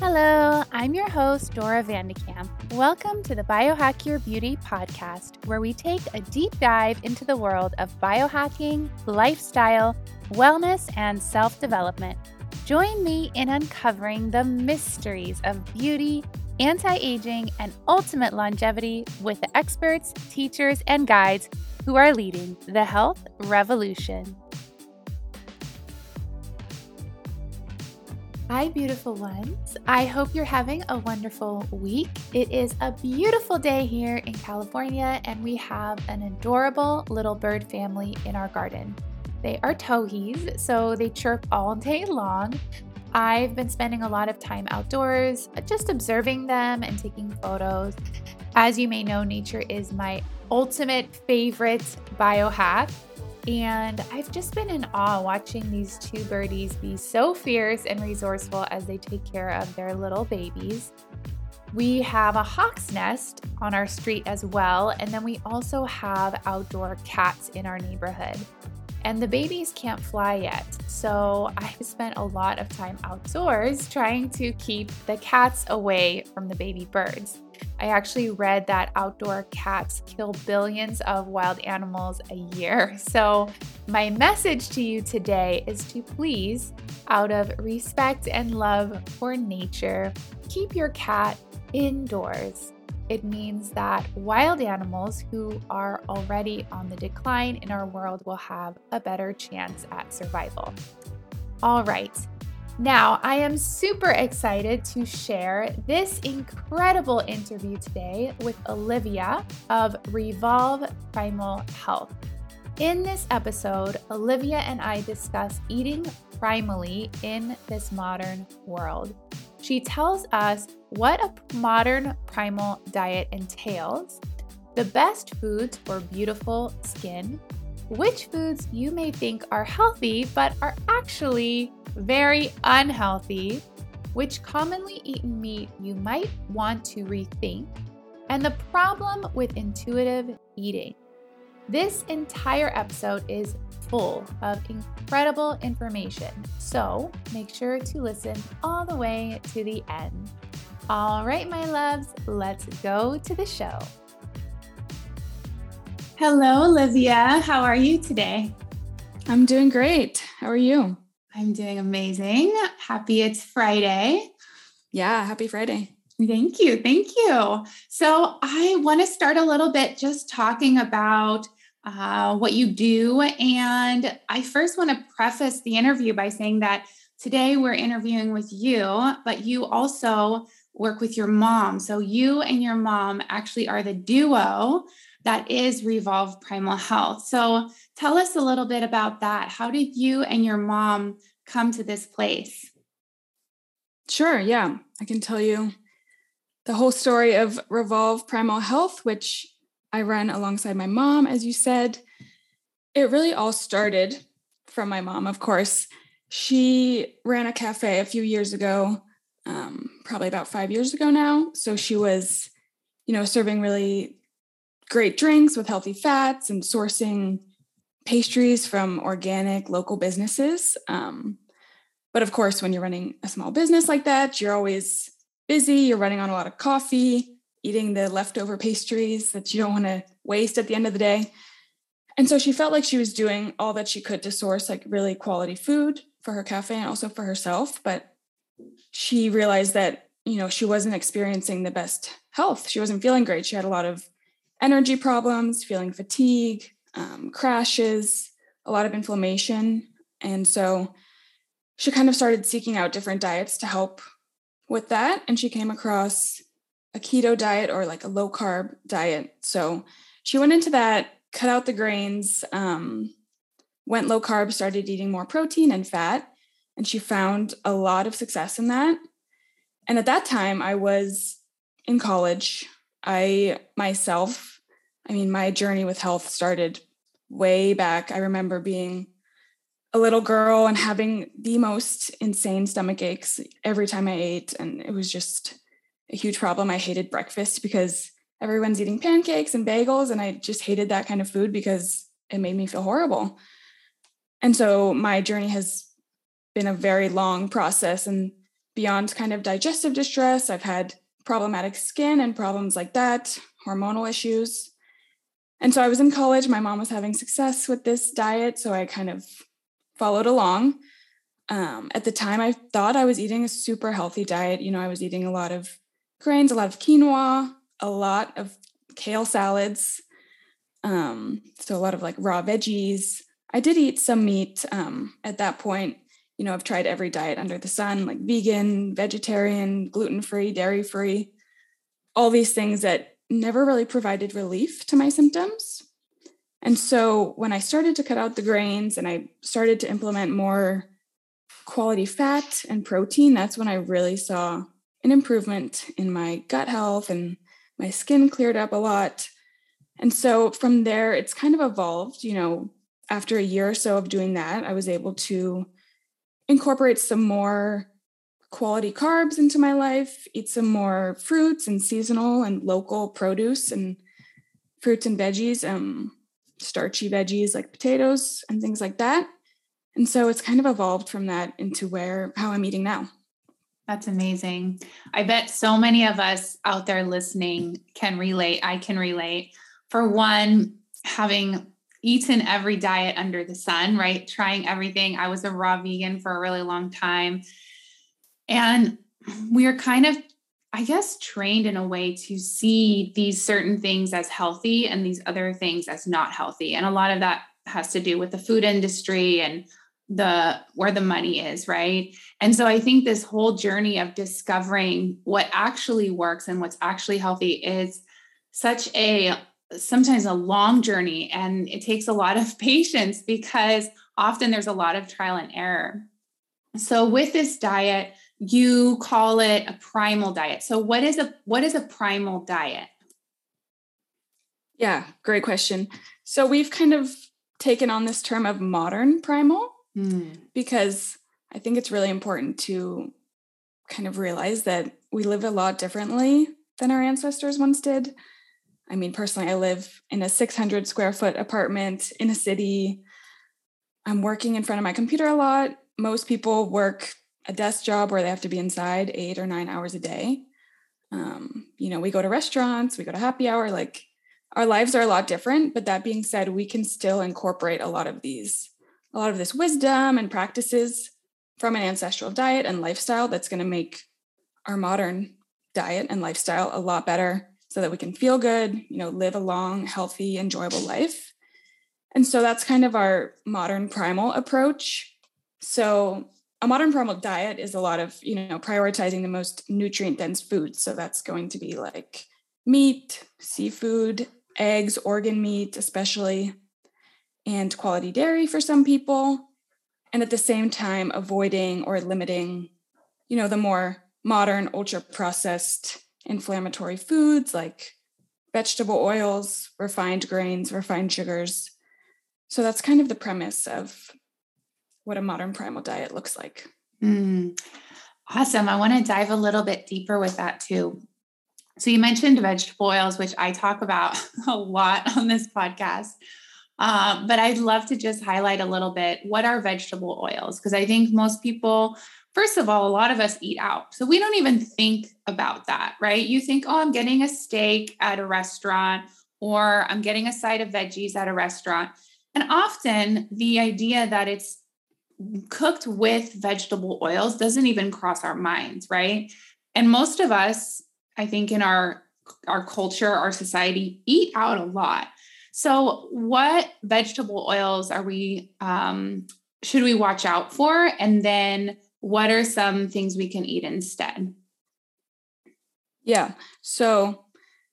Hello, I'm your host, Dora Vandekamp. Welcome to the Biohack Your Beauty podcast, where we take a deep dive into the world of biohacking, lifestyle, wellness, and self development. Join me in uncovering the mysteries of beauty, anti aging, and ultimate longevity with the experts, teachers, and guides who are leading the health revolution. Hi, beautiful ones. I hope you're having a wonderful week. It is a beautiful day here in California, and we have an adorable little bird family in our garden. They are towhees, so they chirp all day long. I've been spending a lot of time outdoors, just observing them and taking photos. As you may know, nature is my ultimate favorite biohack. And I've just been in awe watching these two birdies be so fierce and resourceful as they take care of their little babies. We have a hawk's nest on our street as well, and then we also have outdoor cats in our neighborhood. And the babies can't fly yet, so I've spent a lot of time outdoors trying to keep the cats away from the baby birds. I actually read that outdoor cats kill billions of wild animals a year. So, my message to you today is to please, out of respect and love for nature, keep your cat indoors. It means that wild animals who are already on the decline in our world will have a better chance at survival. All right, now, I am super excited to share this incredible interview today with Olivia of Revolve Primal Health. In this episode, Olivia and I discuss eating primally in this modern world. She tells us what a modern primal diet entails, the best foods for beautiful skin, which foods you may think are healthy but are actually very unhealthy, which commonly eaten meat you might want to rethink, and the problem with intuitive eating. This entire episode is full of incredible information, so make sure to listen all the way to the end. All right, my loves, let's go to the show. Hello, Olivia. How are you today? I'm doing great. How are you? I'm doing amazing. Happy it's Friday. Yeah, happy Friday. Thank you. Thank you. So, I want to start a little bit just talking about uh, what you do. And I first want to preface the interview by saying that today we're interviewing with you, but you also work with your mom. So, you and your mom actually are the duo that is Revolve Primal Health. So tell us a little bit about that. How did you and your mom come to this place? Sure, yeah. I can tell you the whole story of Revolve Primal Health, which I run alongside my mom, as you said. It really all started from my mom, of course. She ran a cafe a few years ago, um, probably about five years ago now. So she was, you know, serving really great drinks with healthy fats and sourcing pastries from organic local businesses. Um, but of course, when you're running a small business like that, you're always busy, you're running on a lot of coffee, eating the leftover pastries that you don't want to waste at the end of the day. And so she felt like she was doing all that she could to source like really quality food for her cafe and also for herself. But she realized that, you know, she wasn't experiencing the best health. She wasn't feeling great. She had a lot of energy problems, feeling fatigue, um, crashes, a lot of inflammation. And so she kind of started seeking out different diets to help with that. And she came across a keto diet or like a low carb diet. So she went into that, cut out the grains, um, went low carb, started eating more protein and fat. And she found a lot of success in that. And at that time, I was in college I myself, I mean, my journey with health started way back. I remember being a little girl and having the most insane stomach aches every time I ate. And it was just a huge problem. I hated breakfast because everyone's eating pancakes and bagels. And I just hated that kind of food because it made me feel horrible. And so my journey has been a very long process. And beyond kind of digestive distress. I've had problematic skin and problems like that, hormonal issues. And so I was in college. My mom was having success with this diet. So I kind of followed along. Um, at the time, I thought I was eating a super healthy diet. You know, I was eating a lot of grains, a lot of quinoa, a lot of kale salads. Um, so a lot of like raw veggies. I did eat some meat um, at that point. You know, I've tried every diet under the sun, like vegan, vegetarian, gluten free, dairy free, all these things that never really provided relief to my symptoms. And so when I started to cut out the grains and I started to implement more quality fat and protein, that's when I really saw an improvement in my gut health and my skin cleared up a lot. And so from there, it's kind of evolved. You know, after a year or so of doing that, I was able to incorporate some more quality carbs into my life, eat some more fruits and seasonal and local produce and fruits and veggies, um, starchy veggies like potatoes and things like that. And so it's kind of evolved from that into where how I'm eating now. That's amazing. I bet so many of us out there listening can relate. I can relate. For one, having eaten every diet under the sun, right? Trying everything. I was a raw vegan for a really long time. And we're kind of, I guess, trained in a way to see these certain things as healthy and these other things as not healthy. And a lot of that has to do with the food industry and the where the money is right? And so i think this whole journey of discovering what actually works and what's actually healthy is such a sometimes a long journey. And it takes a lot of patience because often there's a lot of trial and error. So with this diet you call it a primal diet. So what is a what is a primal diet? Yeah, great question. So we've kind of taken on this term of modern primal mm. because I think it's really important to kind of realize that we live a lot differently than our ancestors once did. I mean, personally, I live in a 600 square foot apartment in a city. I'm working in front of my computer a lot. Most people work a desk job where they have to be inside eight or nine hours a day. Um, you know, we go to restaurants, we go to happy hour, like our lives are a lot different. But that being said, we can still incorporate a lot of these, a lot of this wisdom and practices from an ancestral diet and lifestyle that's going to make our modern diet and lifestyle a lot better so that we can feel good, you know, live a long, healthy, enjoyable life. And so that's kind of our modern primal approach. So a modern primal diet is a lot of you know prioritizing the most nutrient dense foods. So that's going to be like meat seafood eggs organ meat especially and quality dairy for some people. And at the same time avoiding or limiting you know the more modern ultra processed inflammatory foods like vegetable oils refined grains refined sugars. So that's kind of the premise of what a modern primal diet looks like. Mm, awesome. I want to dive a little bit deeper with that too. So, you mentioned vegetable oils, which I talk about a lot on this podcast. Uh, but I'd love to just highlight a little bit what are vegetable oils? Because I think most people, first of all, a lot of us eat out. So we don't even think about that, right? You think, oh, I'm getting a steak at a restaurant or I'm getting a side of veggies at a restaurant. And often the idea that it's cooked with vegetable oils doesn't even cross our minds, right? And most of us, I think in our our culture, our society eat out a lot. So what vegetable oils are we um, should we watch out for and then what are some things we can eat instead? Yeah. So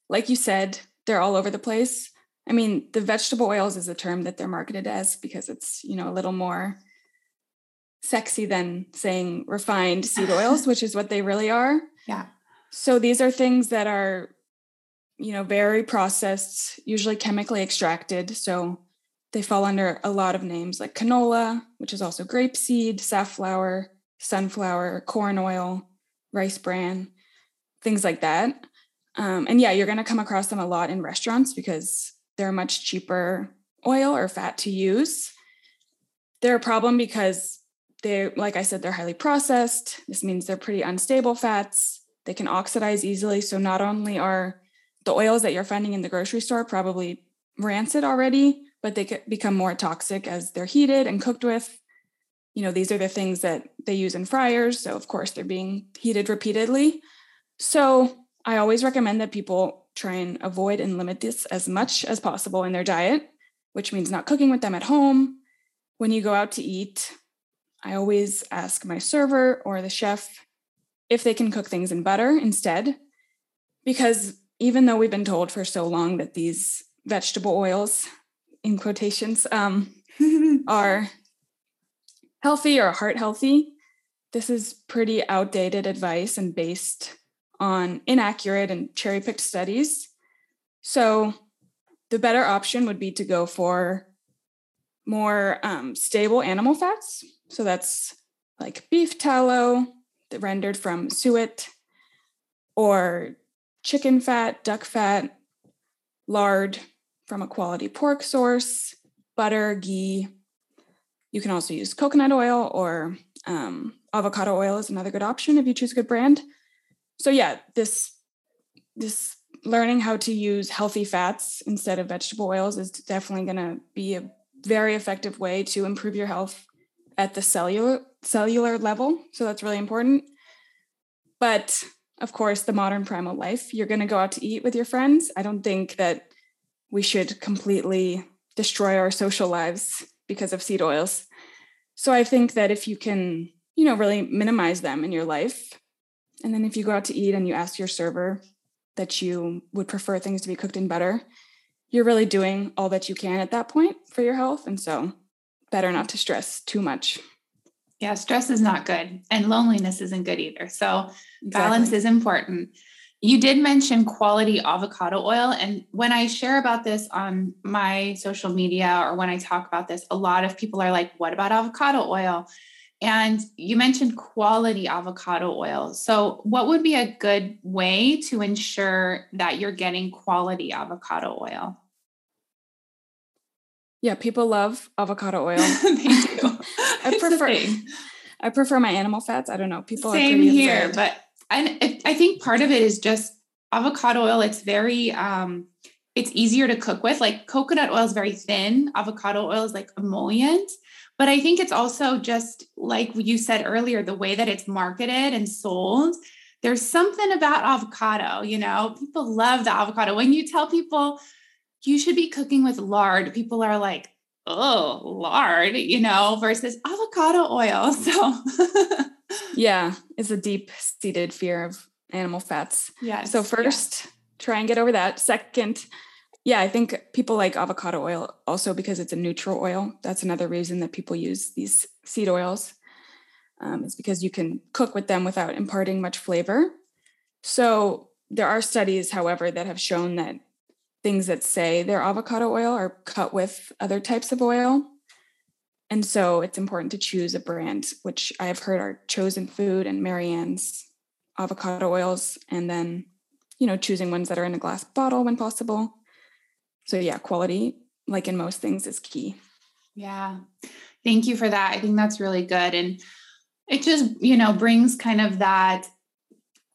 like you said, they're all over the place. I mean, the vegetable oils is a term that they're marketed as because it's, you know, a little more sexy than saying refined seed oils, which is what they really are. Yeah. So these are things that are, you know, very processed, usually chemically extracted. So they fall under a lot of names like canola, which is also rapeseed, safflower, sunflower, corn oil, rice bran, things like that. Um, and yeah, you're going to come across them a lot in restaurants because they're a much cheaper oil or fat to use. They're a problem because they like I said, they're highly processed. This means they're pretty unstable fats. They can oxidize easily. So not only are the oils that you're finding in the grocery store probably rancid already, but they could become more toxic as they're heated and cooked with. You know, these are the things that they use in fryers. So, of course, they're being heated repeatedly. So, I always recommend that people try and avoid and limit this as much as possible in their diet, which means not cooking with them at home. When you go out to eat, I always ask my server or the chef if they can cook things in butter instead, because even though we've been told for so long that these vegetable oils, in quotations, um, are healthy or heart healthy, this is pretty outdated advice and based on inaccurate and cherry picked studies. So, the better option would be to go for more um, stable animal fats. So, that's like beef tallow, rendered from suet, or chicken fat, duck fat, lard from a quality pork source, butter, ghee. You can also use coconut oil or um, avocado oil is another good option if you choose a good brand. So yeah, this this learning how to use healthy fats instead of vegetable oils is definitely going to be a very effective way to improve your health at the cellular cellular level. So that's really important. But of course, the modern primal life, you're going to go out to eat with your friends. I don't think that we should completely destroy our social lives because of seed oils. So I think that if you can, you know, really minimize them in your life, and then if you go out to eat and you ask your server that you would prefer things to be cooked in butter, you're really doing all that you can at that point for your health. And so better not to stress too much. Yeah, stress is not good and loneliness isn't good either. So exactly. balance is important. You did mention quality avocado oil. And when I share about this on my social media or when I talk about this, a lot of people are like, what about avocado oil? And you mentioned quality avocado oil. So, what would be a good way to ensure that you're getting quality avocado oil? Yeah, people love avocado oil. they do. I prefer I prefer my animal fats. I don't know. People same here, but I I think part of it is just avocado oil. It's very um, it's easier to cook with. Like coconut oil is very thin. Avocado oil is like emollient. But I think it's also just like you said earlier, the way that it's marketed and sold. There's something about avocado, you know, people love the avocado. When you tell people you should be cooking with lard, people are like, oh, lard, you know, versus avocado oil. So, yeah, it's a deep seated fear of animal fats. Yeah. So, first, yeah. try and get over that. Second, yeah, I think people like avocado oil also because it's a neutral oil. That's another reason that people use these seed oils. Um, it's because you can cook with them without imparting much flavor. So, there are studies, however, that have shown that things that say they're avocado oil are cut with other types of oil. And so it's important to choose a brand, which I have heard are Chosen Food and Marianne's avocado oils, and then, you know, choosing ones that are in a glass bottle when possible. So, yeah, quality, like in most things, is key. Yeah. Thank you for that. I think that's really good. And it just, you know, brings kind of that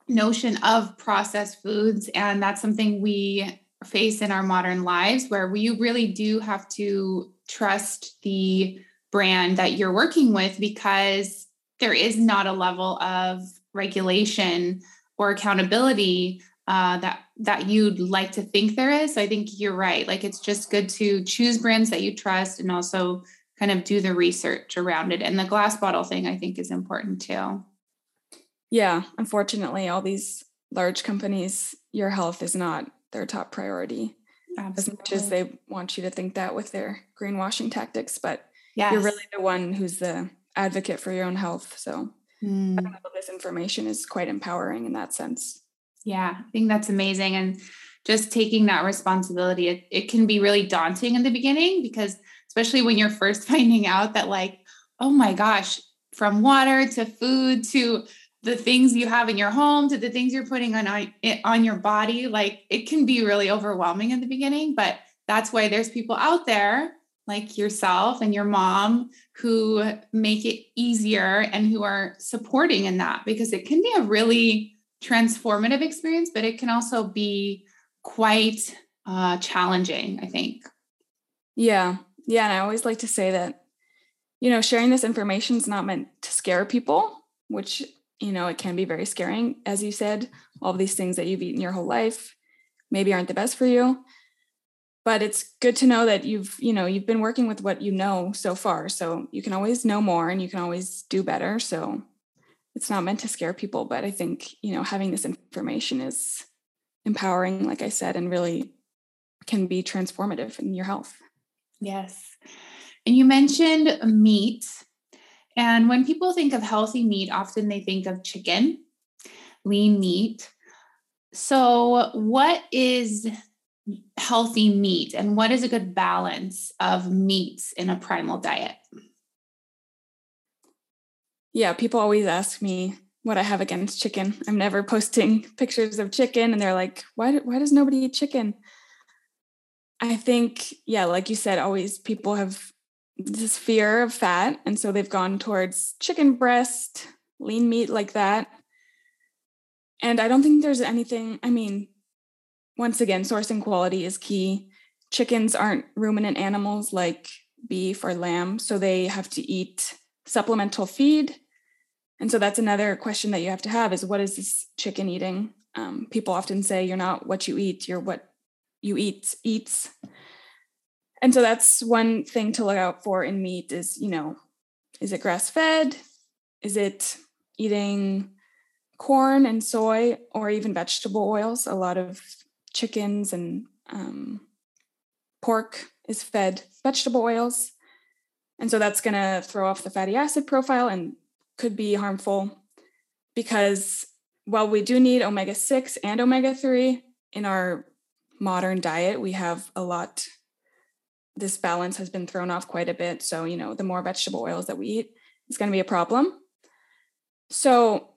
notion of processed foods. And that's something we face in our modern lives where we really do have to trust the brand that you're working with because there is not a level of regulation or accountability uh, that that you'd like to think there is. So I think you're right. Like it's just good to choose brands that you trust and also kind of do the research around it. And the glass bottle thing I think is important too. Yeah, unfortunately, all these large companies, your health is not their top priority Absolutely. as much as they want you to think that with their greenwashing tactics but yes. you're really the one who's the advocate for your own health so mm. this information is quite empowering in that sense yeah i think that's amazing and just taking that responsibility it, it can be really daunting in the beginning because especially when you're first finding out that like oh my gosh from water to food to the things you have in your home to the things you're putting on on your body like it can be really overwhelming in the beginning but that's why there's people out there like yourself and your mom who make it easier and who are supporting in that because it can be a really transformative experience, but it can also be quite uh, challenging, I think. Yeah. Yeah. And I always like to say that, you know, sharing this information is not meant to scare people, which, you know, it can be very scaring. As you said, all these things that you've eaten your whole life maybe aren't the best for you. But it's good to know that you've you know you've been working with what you know so far. So you can always know more and you can always do better. So it's not meant to scare people but i think you know having this information is empowering like i said and really can be transformative in your health. Yes. And you mentioned meat and when people think of healthy meat often they think of chicken lean meat so what is healthy meat and what is a good balance of meats in a primal diet? Yeah, people always ask me what I have against chicken. I'm never posting pictures of chicken and they're like, why, why does nobody eat chicken? I think, yeah, like you said, always people have this fear of fat. And so they've gone towards chicken breast, lean meat like that. And I don't think there's anything, I mean, once again, sourcing quality is key. Chickens aren't ruminant animals like beef or lamb, so they have to eat supplemental feed. And so that's another question that you have to have is what is this chicken eating? Um, people often say you're not what you eat, you're what you eat eats. And so that's one thing to look out for in meat is, you know, is it grass fed? Is it eating corn and soy or even vegetable oils? A lot of chickens and um, pork is fed vegetable oils. And so that's going to throw off the fatty acid profile and could be harmful because while we do need omega 6 and omega 3 in our modern diet, we have a lot. This balance has been thrown off quite a bit. So, you know, the more vegetable oils that we eat is going to be a problem. So,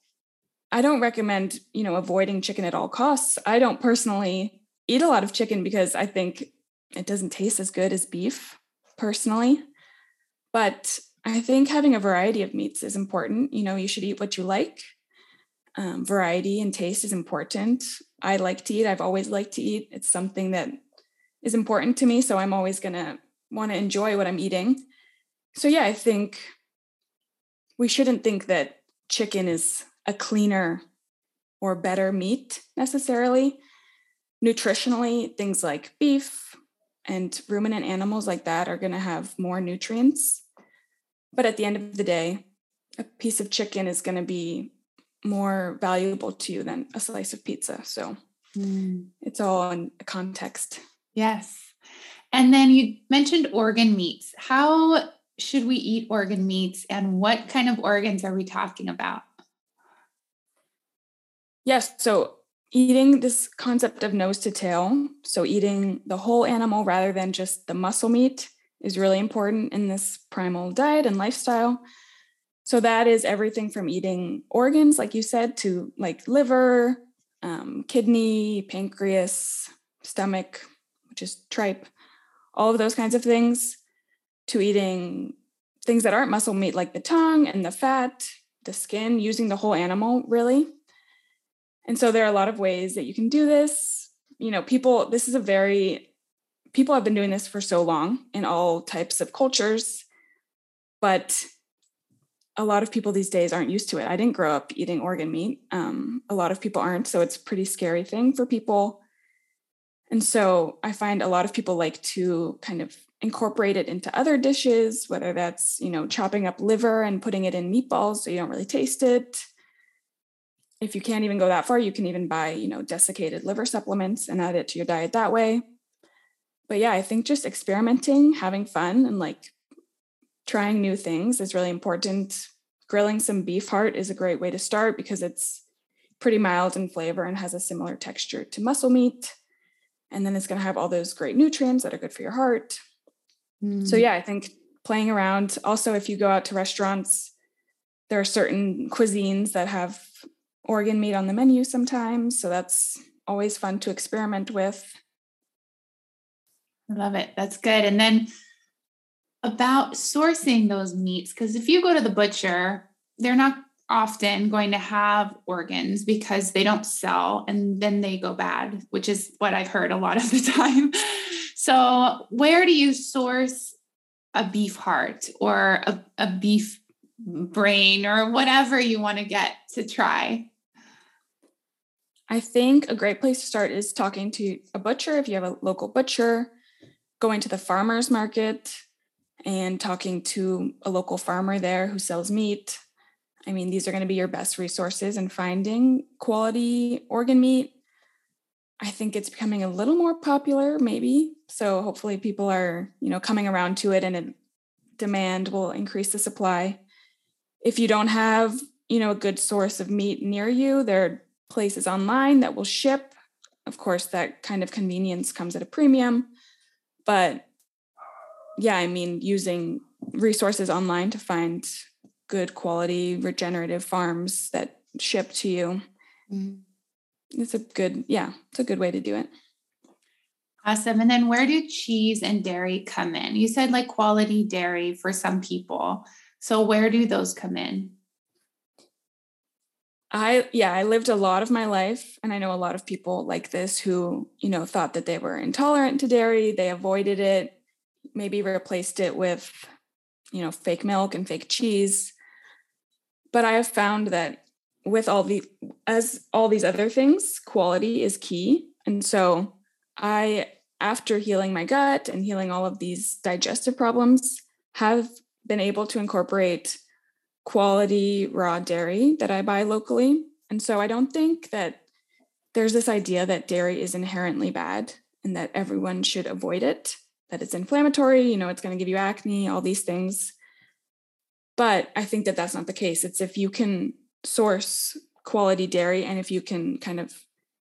I don't recommend, you know, avoiding chicken at all costs. I don't personally eat a lot of chicken because I think it doesn't taste as good as beef personally. But I think having a variety of meats is important. You know, you should eat what you like. Um, variety and taste is important. I like to eat. I've always liked to eat. It's something that is important to me. So I'm always going to want to enjoy what I'm eating. So, yeah, I think we shouldn't think that chicken is a cleaner or better meat necessarily. Nutritionally, things like beef and ruminant animals like that are going to have more nutrients. But at the end of the day, a piece of chicken is going to be more valuable to you than a slice of pizza. So mm. it's all in context. Yes. And then you mentioned organ meats. How should we eat organ meats and what kind of organs are we talking about? Yes. So eating this concept of nose to tail, so eating the whole animal rather than just the muscle meat, is really important in this primal diet and lifestyle. So that is everything from eating organs, like you said, to like liver, um, kidney, pancreas, stomach, which is tripe, all of those kinds of things, to eating things that aren't muscle meat, like the tongue and the fat, the skin, using the whole animal, really. And so there are a lot of ways that you can do this. You know, people, this is a very, people have been doing this for so long in all types of cultures, but a lot of people these days aren't used to it. I didn't grow up eating organ meat. Um, a lot of people aren't. So it's a pretty scary thing for people. And so I find a lot of people like to kind of incorporate it into other dishes, whether that's, you know, chopping up liver and putting it in meatballs so you don't really taste it if you can't even go that far, you can even buy, you know, desiccated liver supplements and add it to your diet that way. But yeah, I think just experimenting, having fun, and like trying new things is really important. Grilling some beef heart is a great way to start because it's pretty mild in flavor and has a similar texture to muscle meat. And then it's going to have all those great nutrients that are good for your heart. Mm. So, yeah, I think playing around. Also, if you go out to restaurants, there are certain cuisines that have organ meat on the menu sometimes. So that's always fun to experiment with. I love it. That's good. And then about sourcing those meats because if you go to the butcher, they're not often going to have organs because they don't sell and then they go bad, which is what I've heard a lot of the time. So, where do you source a beef heart or a, a beef brain or whatever you want to get to try? I think a great place to start is talking to a butcher if you have a local butcher, going to the farmer's market and talking to a local farmer there who sells meat. I mean, these are going to be your best resources in finding quality organ meat. I think it's becoming a little more popular, maybe. So hopefully people are, you know, coming around to it and demand will increase the supply. If you don't have, you know, a good source of meat near you, there are places online that will ship. Of course, that kind of convenience comes at a premium. But yeah, I mean, using resources online to find good quality regenerative farms that ship to you. Mm. It's a good, yeah, it's a good way to do it. Awesome. And then where do cheese and dairy come in? You said like quality dairy for some people. So where do those come in? I yeah, I lived a lot of my life and I know a lot of people like this who, you know, thought that they were intolerant to dairy, they avoided it, maybe replaced it with, you know, fake milk and fake cheese. But I have found that with all the as all these other things, quality is key. And so I after healing my gut and healing all of these digestive problems have been able to incorporate quality raw dairy that I buy locally. And so I don't think that there's this idea that dairy is inherently bad and that everyone should avoid it, that it's inflammatory, you know, it's going to give you acne, all these things. But I think that that's not the case. It's if you can source quality dairy and if you can kind of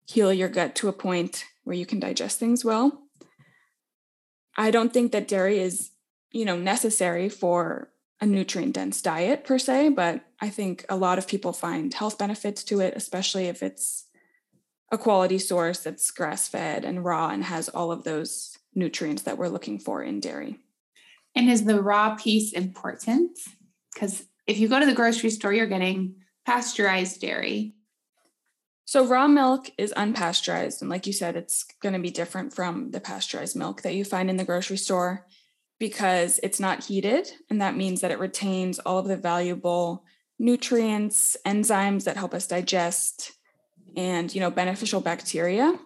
heal your gut to a point where you can digest things well. I don't think that dairy is, you know, necessary for a nutrient dense diet per se, but I think a lot of people find health benefits to it, especially if it's a quality source that's grass fed and raw and has all of those nutrients that we're looking for in dairy. And is the raw piece important? Because if you go to the grocery store, you're getting pasteurized dairy. So, raw milk is unpasteurized. And like you said, it's going to be different from the pasteurized milk that you find in the grocery store because it's not heated. And that means that it retains all of the valuable nutrients, enzymes that help us digest, and you know, beneficial bacteria.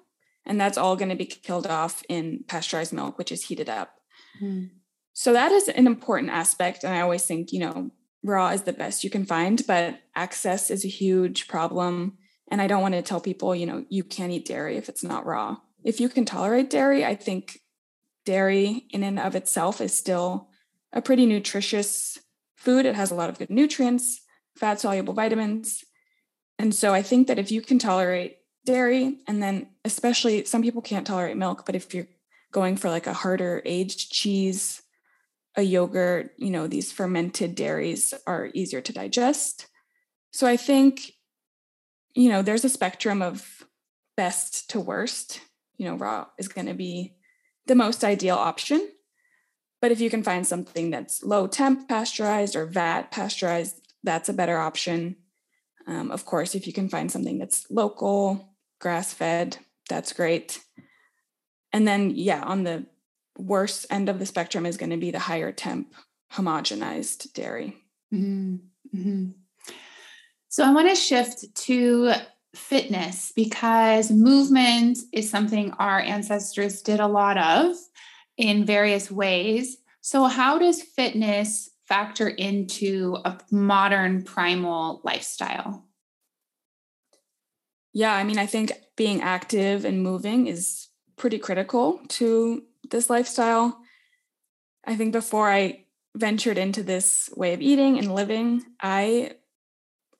And that's all going to be killed off in pasteurized milk, which is heated up. Mm. So that is an important aspect. And I always think, you know, raw is the best you can find, but access is a huge problem. And I don't want to tell people, you know, you can't eat dairy if it's not raw. If you can tolerate dairy, I think dairy in and of itself is still a pretty nutritious food. It has a lot of good nutrients, fat soluble vitamins. And so I think that if you can tolerate dairy, and then especially some people can't tolerate milk, but if you're going for like a harder aged cheese, a yogurt, you know, these fermented dairies are easier to digest. So I think, you know, there's a spectrum of best to worst. You know, raw is going to be the most ideal option. But if you can find something that's low temp pasteurized or vat pasteurized, that's a better option. Um, of course, if you can find something that's local, grass fed, that's great. And then, yeah, on the worst end of the spectrum is going to be the higher temp homogenized dairy. Mm-hmm. Mm-hmm. So I want to shift to fitness because movement is something our ancestors did a lot of in various ways. So, how does fitness factor into a modern primal lifestyle? Yeah, I mean, I think being active and moving is pretty critical to this lifestyle. I think before I ventured into this way of eating and living, I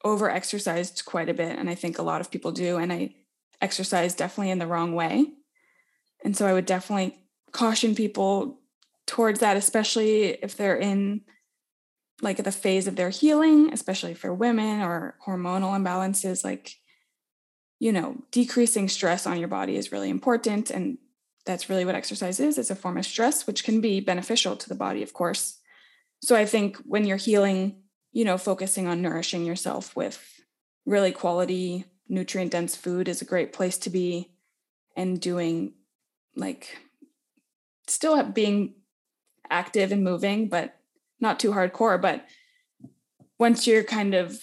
over exercised quite a bit. And I think a lot of people do. And I exercise definitely in the wrong way. And so I would definitely caution people towards that, especially if they're in like the phase of their healing, especially for women or hormonal imbalances. Like, you know, decreasing stress on your body is really important. And that's really what exercise is it's a form of stress, which can be beneficial to the body, of course. so I think when you're healing, you know, focusing on nourishing yourself with really quality, nutrient dense food is a great place to be and doing like still being active and moving, but not too hardcore. But once you're kind of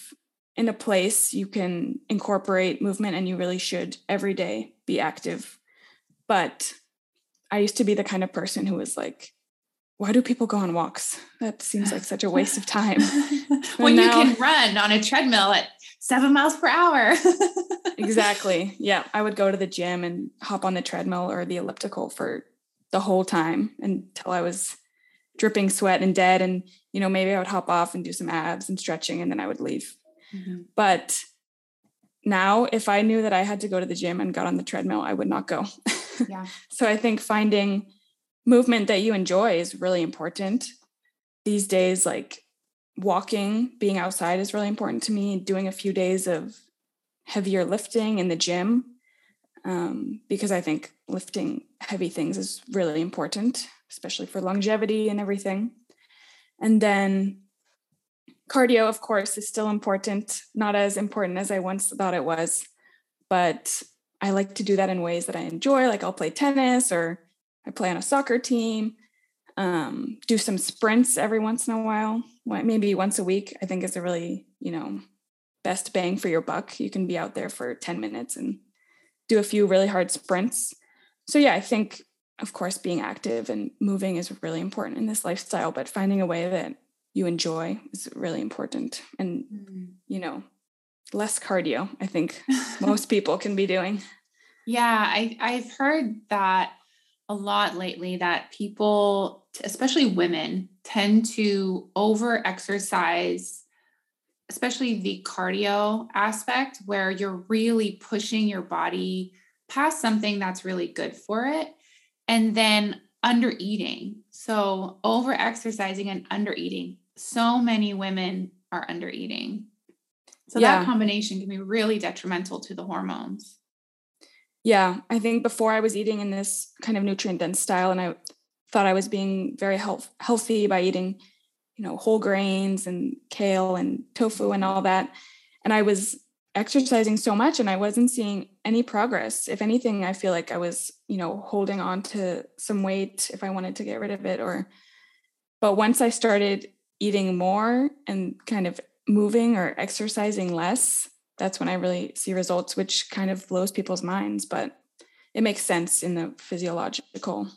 in a place, you can incorporate movement and you really should every day be active. But I used to be the kind of person who was like, why do people go on walks? That seems like such a waste of time. when now, you can run on a treadmill at seven miles per hour. exactly. Yeah. I would go to the gym and hop on the treadmill or the elliptical for the whole time until I was dripping sweat and dead. And, you know, maybe I would hop off and do some abs and stretching and then I would leave. Mm-hmm. But now, if I knew that I had to go to the gym and got on the treadmill, I would not go. Yeah. so I think finding movement that you enjoy is really important. These days, like walking, being outside is really important to me. Doing a few days of heavier lifting in the gym, um, because I think lifting heavy things is really important, especially for longevity and everything. And then cardio, of course, is still important, not as important as I once thought it was, but I like to do that in ways that I enjoy. Like I'll play tennis or I play on a soccer team, um, do some sprints every once in a while, maybe once a week. I think is a really, you know, best bang for your buck. You can be out there for 10 minutes and do a few really hard sprints. So, yeah, I think, of course, being active and moving is really important in this lifestyle, but finding a way that you enjoy is really important. And, mm-hmm. you know, less cardio, I think most people can be doing. Yeah, I, I've heard that a lot lately that people, especially women, tend to over exercise, especially the cardio aspect, where you're really pushing your body past something that's really good for it. And then under eating. So, over exercising and under eating. So many women are under eating. So, yeah. that combination can be really detrimental to the hormones. Yeah, I think before I was eating in this kind of nutrient dense style, and I thought I was being very health, healthy by eating, you know, whole grains and kale and tofu and all that. And I was exercising so much and I wasn't seeing any progress. If anything, I feel like I was, you know, holding on to some weight if I wanted to get rid of it or but once I started eating more and kind of moving or exercising less, that's when I really see results, which kind of blows people's minds, but it makes sense in the physiological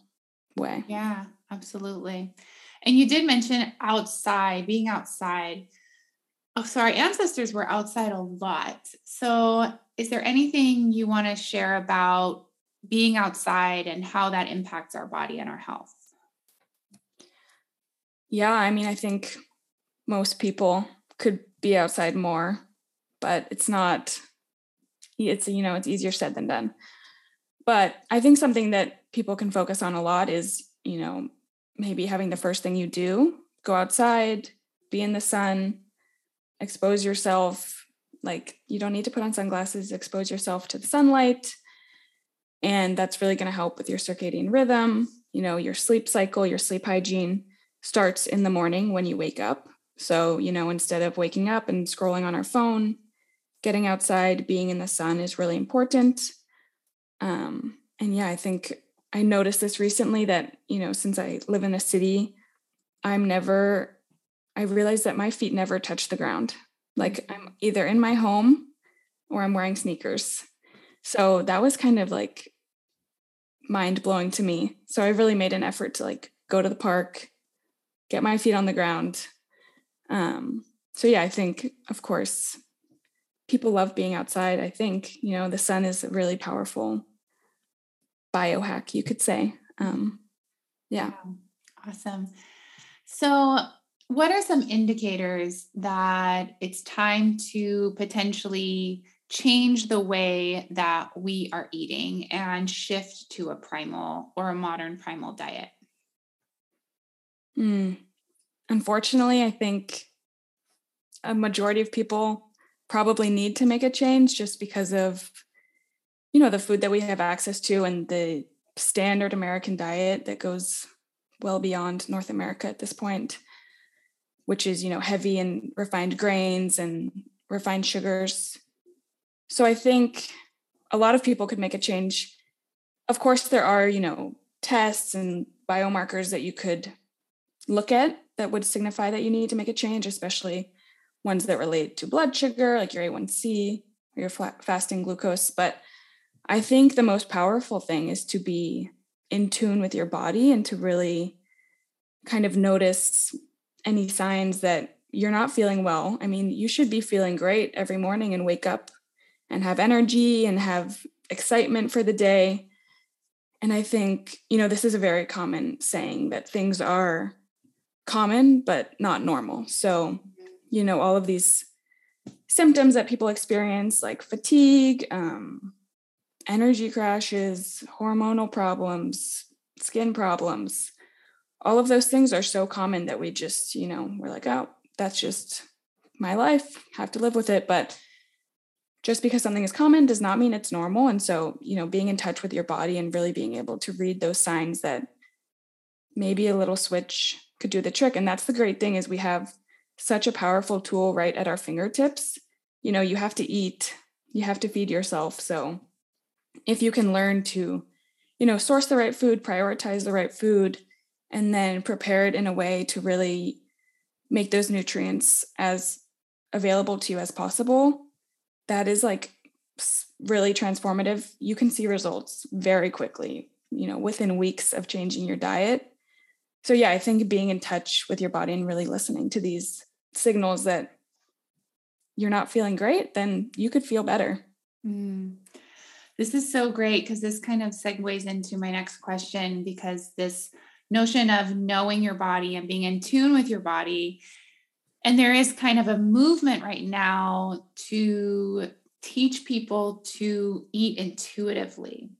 way. Yeah, absolutely. And you did mention outside, being outside. Oh, so our ancestors were outside a lot. So, is there anything you want to share about being outside and how that impacts our body and our health? Yeah, I mean, I think most people could be outside more but it's not it's you know it's easier said than done. But i think something that people can focus on a lot is you know maybe having the first thing you do go outside be in the sun expose yourself. Like you don't need to put on sunglasses expose yourself to the sunlight and that's really going to help with your circadian rhythm you know your sleep cycle your sleep hygiene starts in the morning when you wake up so you know instead of waking up and scrolling on our phone getting outside, being in the sun is really important. Um, and yeah, I think I noticed this recently that, you know, since I live in a city, I'm never, I realized that my feet never touch the ground. Like I'm either in my home or I'm wearing sneakers. So that was kind of like mind blowing to me. So I really made an effort to like go to the park, get my feet on the ground. Um, so yeah, I think of course people love being outside. I think, you know, the sun is a really powerful biohack, you could say. Um, yeah. Awesome. So, what are some indicators that it's time to potentially change the way that we are eating and shift to a primal or a modern primal diet? Mm. Unfortunately, I think a majority of people probably need to make a change just because of you know the food that we have access to and the standard american diet that goes well beyond north america at this point which is, you know, heavy in refined grains and refined sugars. So I think a lot of people could make a change. Of course, there are, you know, tests and biomarkers that you could look at that would signify that you need to make a change, especially ones that relate to blood sugar, like your A1C or your fasting glucose. But I think the most powerful thing is to be in tune with your body and to really kind of notice any signs that you're not feeling well. I mean, you should be feeling great every morning and wake up and have energy and have excitement for the day. And I think, you know, this is a very common saying that things are common, but not normal. So, you know, all of these symptoms that people experience, like fatigue, um, energy crashes, hormonal problems, skin problems, all of those things are so common that we just, you know, we're like, oh, that's just my life, have to live with it. But just because something is common does not mean it's normal. And so, you know, being in touch with your body and really being able to read those signs that maybe a little switch could do the trick. And that's the great thing is we have such a powerful tool right at our fingertips. You know, you have to eat, you have to feed yourself. So if you can learn to, you know, source the right food, prioritize the right food, and then prepare it in a way to really make those nutrients as available to you as possible, that is like really transformative. You can see results very quickly, you know, within weeks of changing your diet. So, yeah, I think being in touch with your body and really listening to these signals that you're not feeling great, then you could feel better. Mm. This is so great because this kind of segues into my next question because this notion of knowing your body and being in tune with your body. And there is kind of a movement right now to teach people to eat intuitively.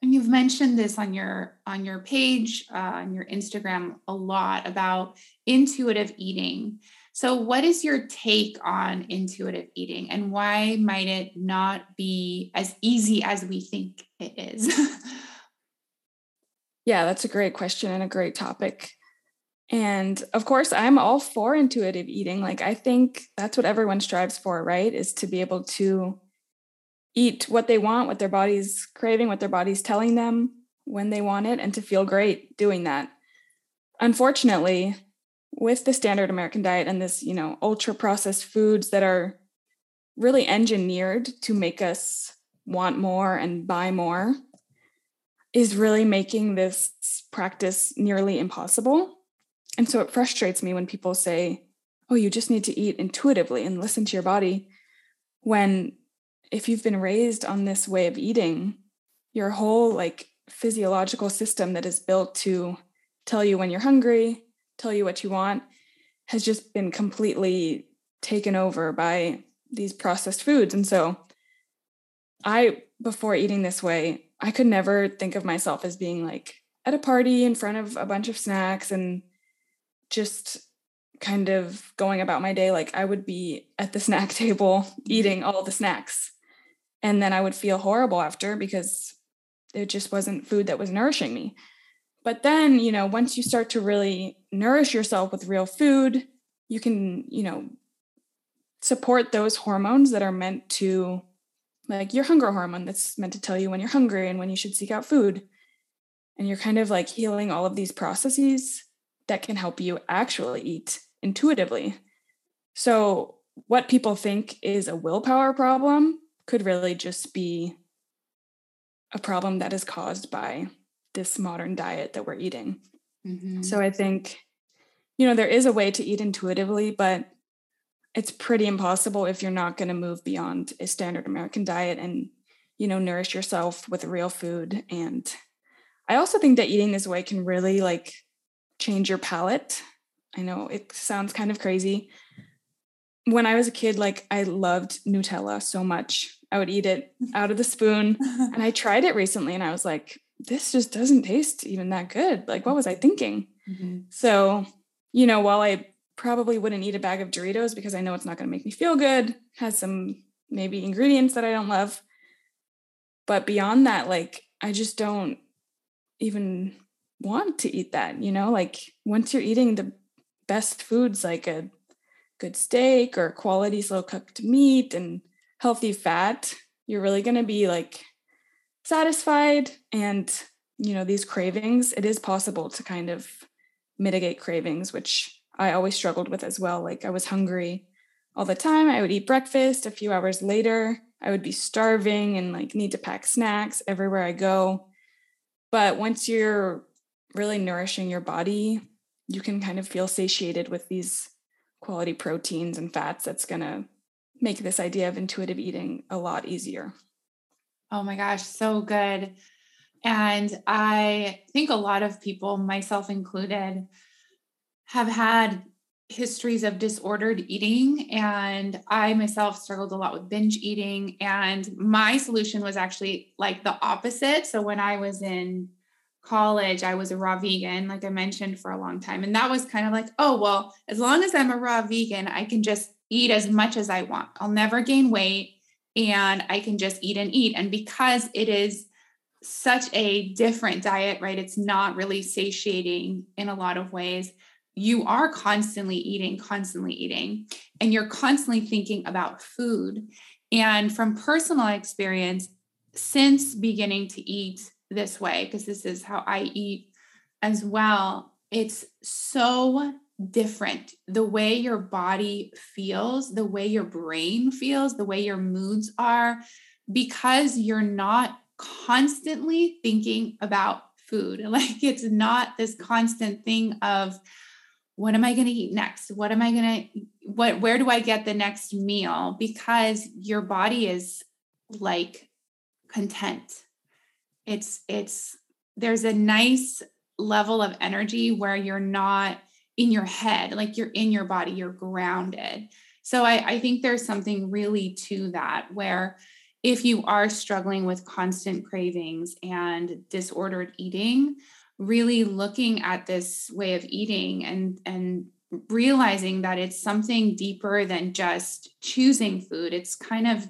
And you've mentioned this on your on your page uh, on your Instagram a lot about intuitive eating. So, what is your take on intuitive eating and why might it not be as easy as we think it is? yeah, that's a great question and a great topic. And of course, I'm all for intuitive eating. Like, I think that's what everyone strives for, right? Is to be able to eat what they want, what their body's craving, what their body's telling them when they want it, and to feel great doing that. Unfortunately, with the standard American diet and this, you know, ultra processed foods that are really engineered to make us want more and buy more is really making this practice nearly impossible. And so it frustrates me when people say, oh, you just need to eat intuitively and listen to your body. When if you've been raised on this way of eating, your whole like physiological system that is built to tell you when you're hungry, tell you what you want has just been completely taken over by these processed foods. And so I, before eating this way, I could never think of myself as being like at a party in front of a bunch of snacks and just kind of going about my day like I would be at the snack table eating all the snacks. And then I would feel horrible after because it just wasn't food that was nourishing me. But then, you know, once you start to really nourish yourself with real food, you can, you know, support those hormones that are meant to, like your hunger hormone that's meant to tell you when you're hungry and when you should seek out food. And you're kind of like healing all of these processes that can help you actually eat intuitively. So, what people think is a willpower problem could really just be a problem that is caused by this modern diet that we're eating. Mm-hmm. So I think, you know, there is a way to eat intuitively, but it's pretty impossible if you're not going to move beyond a standard American diet and, you know, nourish yourself with real food. And I also think that eating this way can really like change your palate. I know it sounds kind of crazy. When I was a kid, like I loved Nutella so much. I would eat it out of the spoon. and I tried it recently and I was like, this just doesn't taste even that good. Like, what was I thinking? Mm-hmm. So, you know, while I probably wouldn't eat a bag of Doritos because I know it's not going to make me feel good, has some maybe ingredients that I don't love. But beyond that, like, I just don't even want to eat that, you know? Like, once you're eating the best foods like a good steak or quality slow cooked meat and healthy fat, you're really going to be like satisfied and you know these cravings it is possible to kind of mitigate cravings which i always struggled with as well. Like i was hungry all the time. I would eat breakfast. A few hours later i would be starving and like need to pack snacks everywhere i go. But once you're really nourishing your body you can kind of feel satiated with these quality proteins and fats that's going to make this idea of intuitive eating a lot easier Oh my gosh, so good. And I think a lot of people, myself included, have had histories of disordered eating. And I myself struggled a lot with binge eating. And my solution was actually like the opposite. So when I was in college, I was a raw vegan, like I mentioned, for a long time. And that was kind of like, oh, well, as long as I'm a raw vegan, I can just eat as much as I want. I'll never gain weight and I can just eat and eat. And because it is such a different diet, right? It's not really satiating in a lot of ways. You are constantly eating, constantly eating, and you're constantly thinking about food. And from personal experience, since beginning to eat this way, because this is how I eat as well, it's so different. The way your body feels, the way your brain feels, the way your moods are, because you're not constantly thinking about food. Like it's not this constant thing of, what am I going to eat next? What am I going to, what, where do I get the next meal? Because your body is like content. It's, it's, there's a nice level of energy where you're not in your head, like you're in your body, you're grounded. So I, I think there's something really to that where if you are struggling with constant cravings and disordered eating, really looking at this way of eating and and realizing that it's something deeper than just choosing food. It's kind of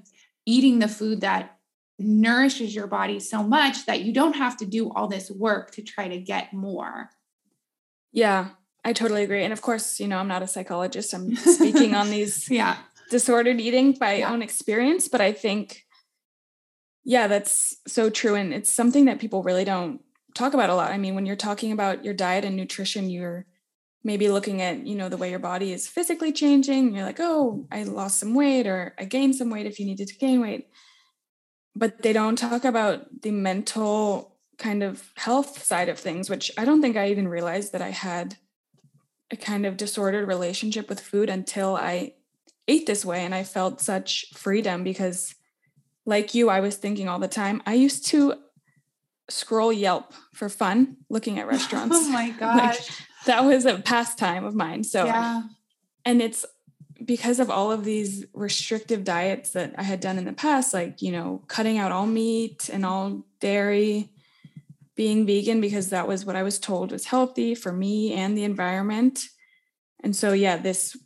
eating the food that nourishes your body so much that you don't have to do all this work to try to get more. Yeah, I totally agree. And of course, you know, I'm not a psychologist. I'm speaking on these yeah. disordered eating by yeah. own experience, but I think yeah, that's so true and it's something that people really don't talk about a lot. I mean, when you're talking about your diet and nutrition, you're maybe looking at, you know, the way your body is physically changing. You're like, "Oh, I lost some weight or I gained some weight if you needed to gain weight." But they don't talk about the mental kind of health side of things, which I don't think I even realized that I had a kind of disordered relationship with food until I ate this way and I felt such freedom because like you I was thinking all the time I used to scroll Yelp for fun looking at oh restaurants. Oh my gosh. like, that was a pastime of mine. So yeah. and it's because of all of these restrictive diets that I had done in the past like, you know, cutting out all meat and all dairy being vegan because that was what I was told was healthy for me and the environment. And so, yeah, this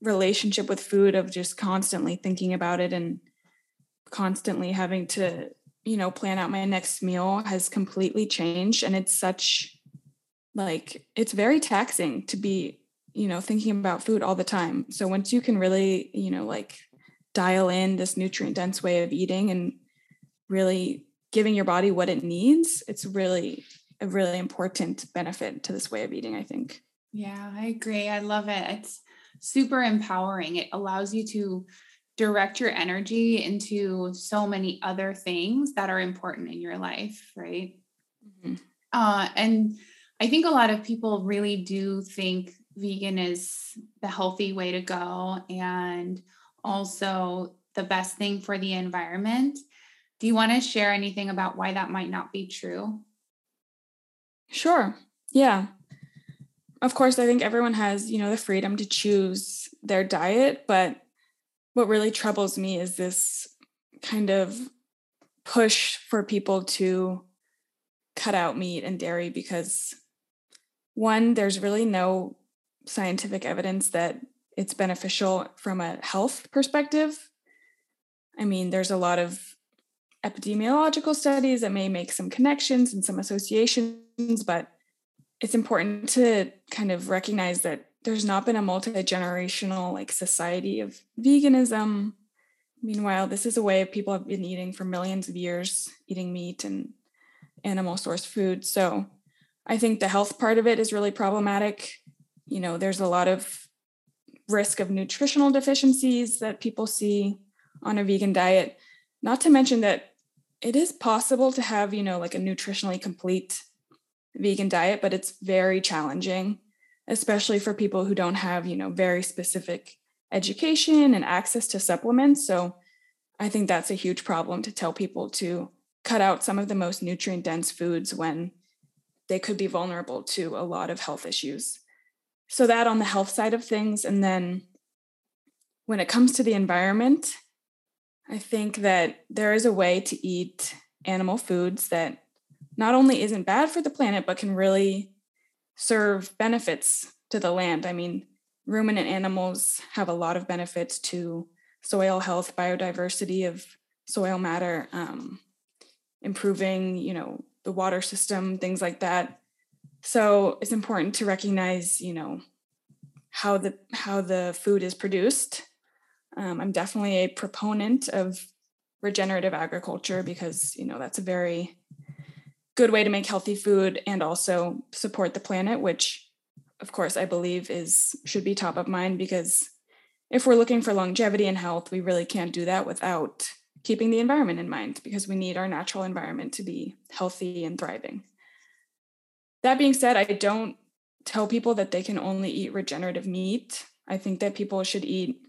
relationship with food of just constantly thinking about it and constantly having to, you know, plan out my next meal has completely changed. And it's such like, it's very taxing to be, you know, thinking about food all the time. So, once you can really, you know, like dial in this nutrient dense way of eating and really giving your body what it needs, it's really a really important benefit to this way of eating, I think. Yeah, I agree. I love it. It's super empowering. It allows you to direct your energy into so many other things that are important in your life, right? Mm-hmm. Uh, and I think a lot of people really do think vegan is the healthy way to go and also the best thing for the environment. Do you want to share anything about why that might not be true? Sure. Yeah. Of course, I think everyone has, you know, the freedom to choose their diet, but what really troubles me is this kind of push for people to cut out meat and dairy because one, there's really no scientific evidence that it's beneficial from a health perspective. I mean, there's a lot of epidemiological studies that may make some connections and some associations, but it's important to kind of recognize that there's not been a multi-generational like society of veganism. Meanwhile, this is a way people have been eating for millions of years, eating meat and animal source food. So I think the health part of it is really problematic. You know, there's a lot of risk of nutritional deficiencies that people see on a vegan diet. Not to mention that it is possible to have, you know, like a nutritionally complete vegan diet, but it's very challenging, especially for people who don't have, you know, very specific education and access to supplements. So I think that's a huge problem to tell people to cut out some of the most nutrient dense foods when they could be vulnerable to a lot of health issues. So, that on the health side of things. And then when it comes to the environment, I think that there is a way to eat animal foods that not only isn't bad for the planet, but can really serve benefits to the land. I mean, ruminant animals have a lot of benefits to soil health, biodiversity of soil matter, um, improving, you know, the water system, things like that. So it's important to recognize, you know, how the how the food is produced. Um, I'm definitely a proponent of regenerative agriculture because you know that's a very good way to make healthy food and also support the planet, which of course I believe is should be top of mind because if we're looking for longevity and health, we really can't do that without keeping the environment in mind because we need our natural environment to be healthy and thriving. That being said, I don't tell people that they can only eat regenerative meat. I think that people should eat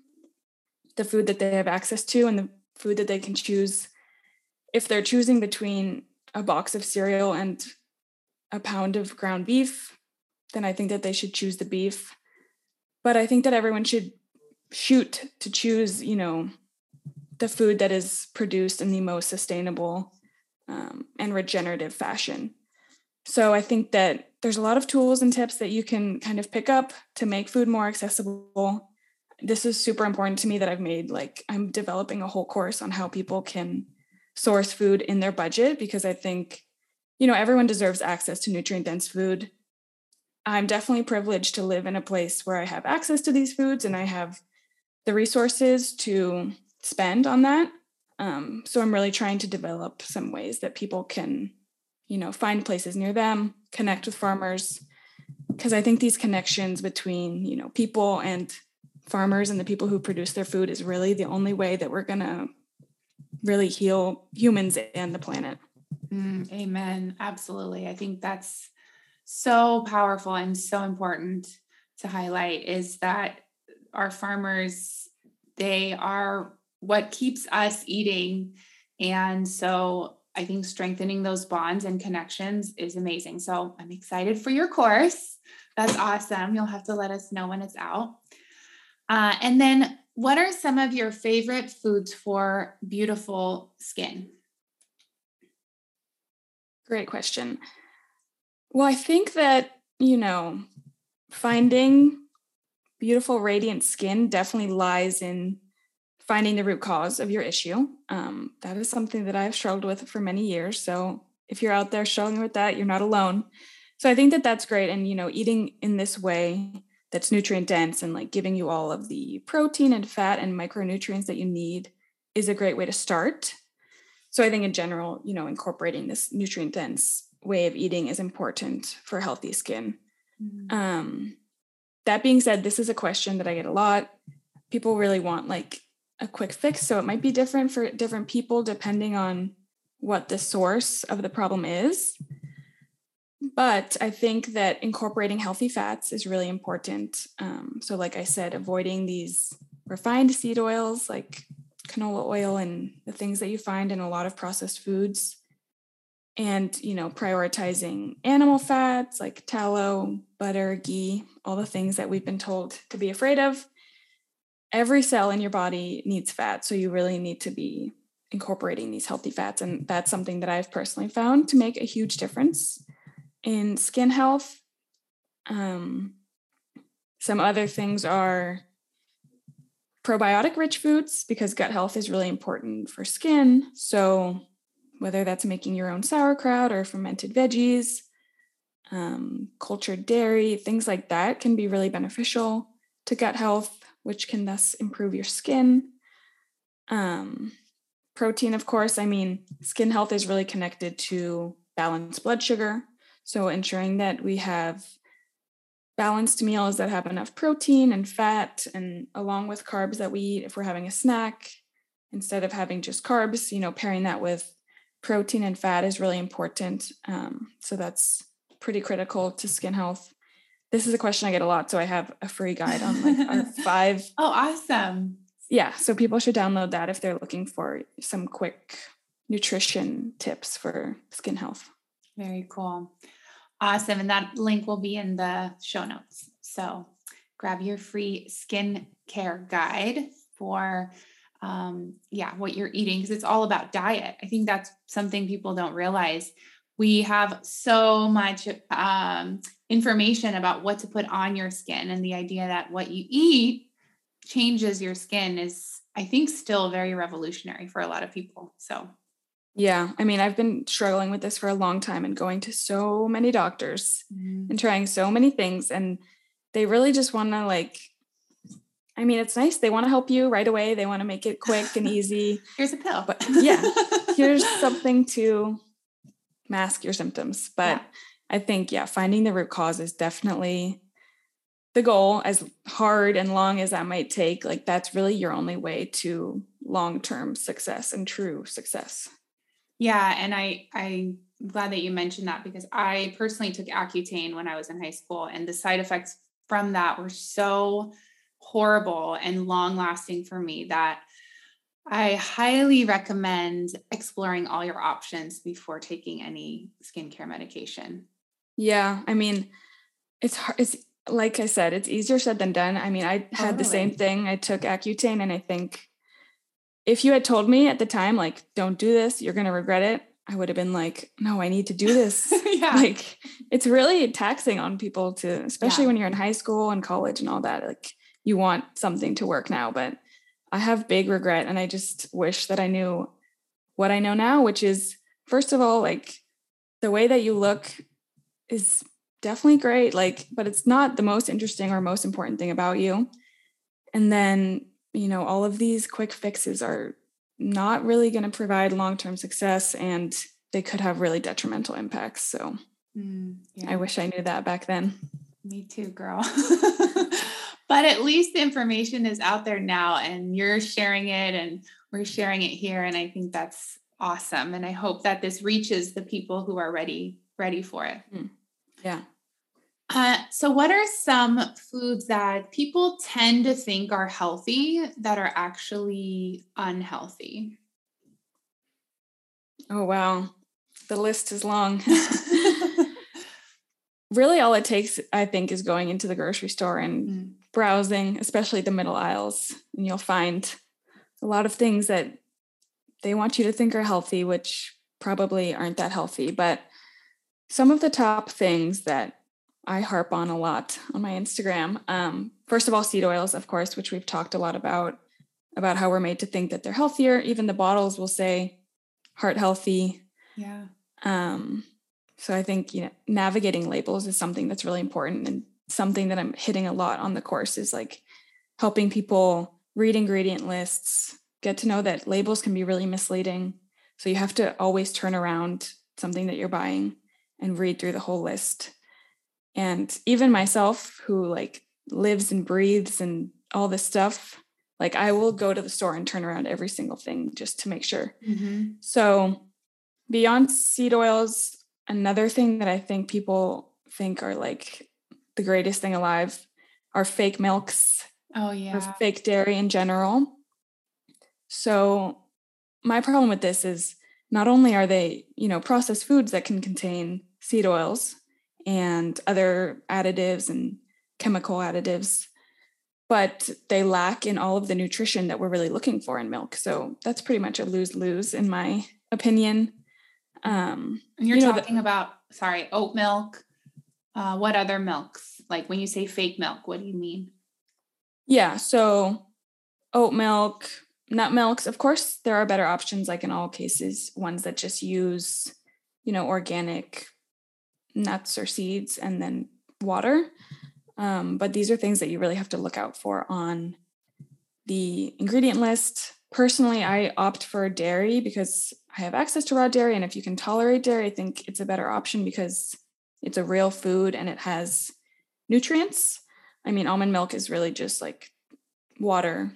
the food that they have access to and the food that they can choose. If they're choosing between a box of cereal and a pound of ground beef, then I think that they should choose the beef. But I think that everyone should shoot to choose, you know, the food that is produced in the most sustainable um, and regenerative fashion. So I think that there's a lot of tools and tips that you can kind of pick up to make food more accessible. This is super important to me that I've made like I'm developing a whole course on how people can source food in their budget because I think you know everyone deserves access to nutrient dense food. I'm definitely privileged to live in a place where I have access to these foods and I have the resources to spend on that. Um, so I'm really trying to develop some ways that people can, you know, find places near them, connect with farmers, because I think these connections between, you know, people and farmers and the people who produce their food is really the only way that we're going to really heal humans and the planet. Mm, amen. Absolutely. I think that's so powerful and so important to highlight is that our farmers they are what keeps us eating. And so I think strengthening those bonds and connections is amazing. So I'm excited for your course. That's awesome. You'll have to let us know when it's out. Uh, and then, what are some of your favorite foods for beautiful skin? Great question. Well, I think that, you know, finding beautiful, radiant skin definitely lies in finding the root cause of your issue. Um, that is something that I've struggled with for many years. So if you're out there struggling with that, you're not alone. So I think that that's great. And, you know, eating in this way that's nutrient dense and like giving you all of the protein and fat and micronutrients that you need is a great way to start. So I think in general, you know, incorporating this nutrient dense way of eating is important for healthy skin. Mm-hmm. Um, that being said, this is a question that I get a lot. People really want like a quick fix. So it might be different for different people depending on what the source of the problem is. But I think that incorporating healthy fats is really important. Um, so, like I said, avoiding these refined seed oils like canola oil and the things that you find in a lot of processed foods. And, you know, prioritizing animal fats like tallow, butter, ghee, all the things that we've been told to be afraid of every cell in your body needs fat. So you really need to be incorporating these healthy fats. And that's something that I've personally found to make a huge difference in skin health. Um, some other things are probiotic rich foods because gut health is really important for skin. So, whether that's making your own sauerkraut or fermented veggies, um, cultured dairy, things like that can be really beneficial to gut health, which can thus improve your skin. Um, protein, of course, I mean, skin health is really connected to balanced blood sugar. So, ensuring that we have balanced meals that have enough protein and fat, and along with carbs that we eat if we're having a snack, instead of having just carbs, you know, pairing that with protein and fat is really important. Um, so, that's pretty critical to skin health. This is a question I get a lot. So, I have a free guide on like our five. Oh, awesome. Yeah. So, people should download that if they're looking for some quick nutrition tips for skin health. Very cool. Awesome. And that link will be in the show notes. So grab your free skin care guide for um, yeah, what you're eating because it's all about diet. I think that's something people don't realize. We have so much um, information about what to put on your skin, and the idea that what you eat changes your skin is, I think, still very revolutionary for a lot of people. So yeah. I mean, I've been struggling with this for a long time and going to so many doctors mm. and trying so many things. And they really just want to, like, I mean, it's nice. They want to help you right away. They want to make it quick and easy. here's a pill. But yeah, here's something to mask your symptoms. But yeah. I think, yeah, finding the root cause is definitely the goal, as hard and long as that might take. Like, that's really your only way to long term success and true success. Yeah, and I I'm glad that you mentioned that because I personally took Accutane when I was in high school and the side effects from that were so horrible and long lasting for me that I highly recommend exploring all your options before taking any skincare medication. Yeah, I mean, it's hard. It's like I said, it's easier said than done. I mean, I had the same thing. I took Accutane, and I think if you had told me at the time, like, don't do this, you're going to regret it, I would have been like, no, I need to do this. yeah. Like, it's really taxing on people to, especially yeah. when you're in high school and college and all that. Like, you want something to work now. But I have big regret. And I just wish that I knew what I know now, which is, first of all, like, the way that you look is definitely great. Like, but it's not the most interesting or most important thing about you. And then you know, all of these quick fixes are not really going to provide long term success and they could have really detrimental impacts. So mm, yeah. I wish I knew that back then. Me too, girl. but at least the information is out there now and you're sharing it and we're sharing it here. And I think that's awesome. And I hope that this reaches the people who are ready, ready for it. Mm. Yeah. Uh, so, what are some foods that people tend to think are healthy that are actually unhealthy? Oh, wow. The list is long. really, all it takes, I think, is going into the grocery store and mm. browsing, especially the middle aisles, and you'll find a lot of things that they want you to think are healthy, which probably aren't that healthy. But some of the top things that I harp on a lot on my Instagram. Um, first of all, seed oils, of course, which we've talked a lot about, about how we're made to think that they're healthier. Even the bottles will say heart healthy. Yeah. Um, so I think you know navigating labels is something that's really important and something that I'm hitting a lot on the course is like helping people read ingredient lists, get to know that labels can be really misleading. So you have to always turn around something that you're buying and read through the whole list and even myself who like lives and breathes and all this stuff like i will go to the store and turn around every single thing just to make sure. Mm-hmm. so beyond seed oils another thing that i think people think are like the greatest thing alive are fake milks oh yeah. or fake dairy in general. So my problem with this is not only are they you know processed foods that can contain seed oils and other additives and chemical additives, but they lack in all of the nutrition that we're really looking for in milk. So that's pretty much a lose lose, in my opinion. Um, and you're you know, talking the, about, sorry, oat milk. Uh, what other milks? Like when you say fake milk, what do you mean? Yeah. So oat milk, nut milks. Of course, there are better options, like in all cases, ones that just use, you know, organic nuts or seeds and then water. Um, but these are things that you really have to look out for on the ingredient list. Personally, I opt for dairy because I have access to raw dairy. And if you can tolerate dairy, I think it's a better option because it's a real food and it has nutrients. I mean, almond milk is really just like water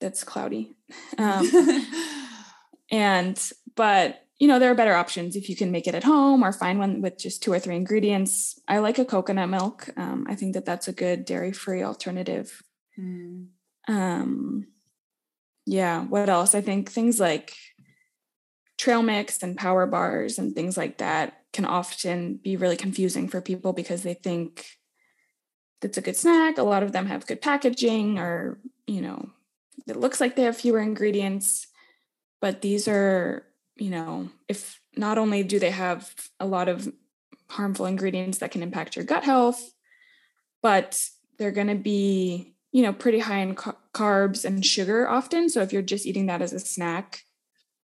that's cloudy. Um, and, but, you know, there are better options if you can make it at home or find one with just two or three ingredients. I like a coconut milk. Um, I think that that's a good dairy free alternative. Mm. Um, yeah, what else? I think things like trail mix and power bars and things like that can often be really confusing for people because they think it's a good snack. A lot of them have good packaging or, you know, it looks like they have fewer ingredients, but these are, you know, if not only do they have a lot of harmful ingredients that can impact your gut health, but they're going to be, you know, pretty high in ca- carbs and sugar often. So if you're just eating that as a snack,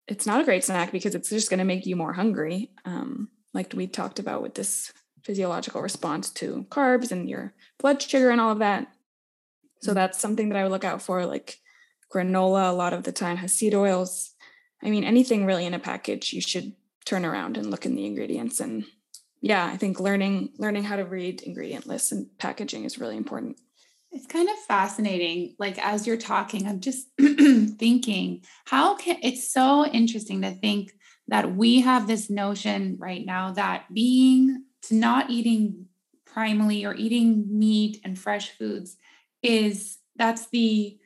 it's not a great snack because it's just going to make you more hungry. Um, like we talked about with this physiological response to carbs and your blood sugar and all of that. So mm-hmm. that's something that I would look out for. Like granola, a lot of the time has seed oils. I mean, anything really in a package, you should turn around and look in the ingredients. And yeah, I think learning learning how to read ingredient lists and packaging is really important. It's kind of fascinating. Like as you're talking, I'm just thinking, how can it's so interesting to think that we have this notion right now that being to not eating primally or eating meat and fresh foods is that's the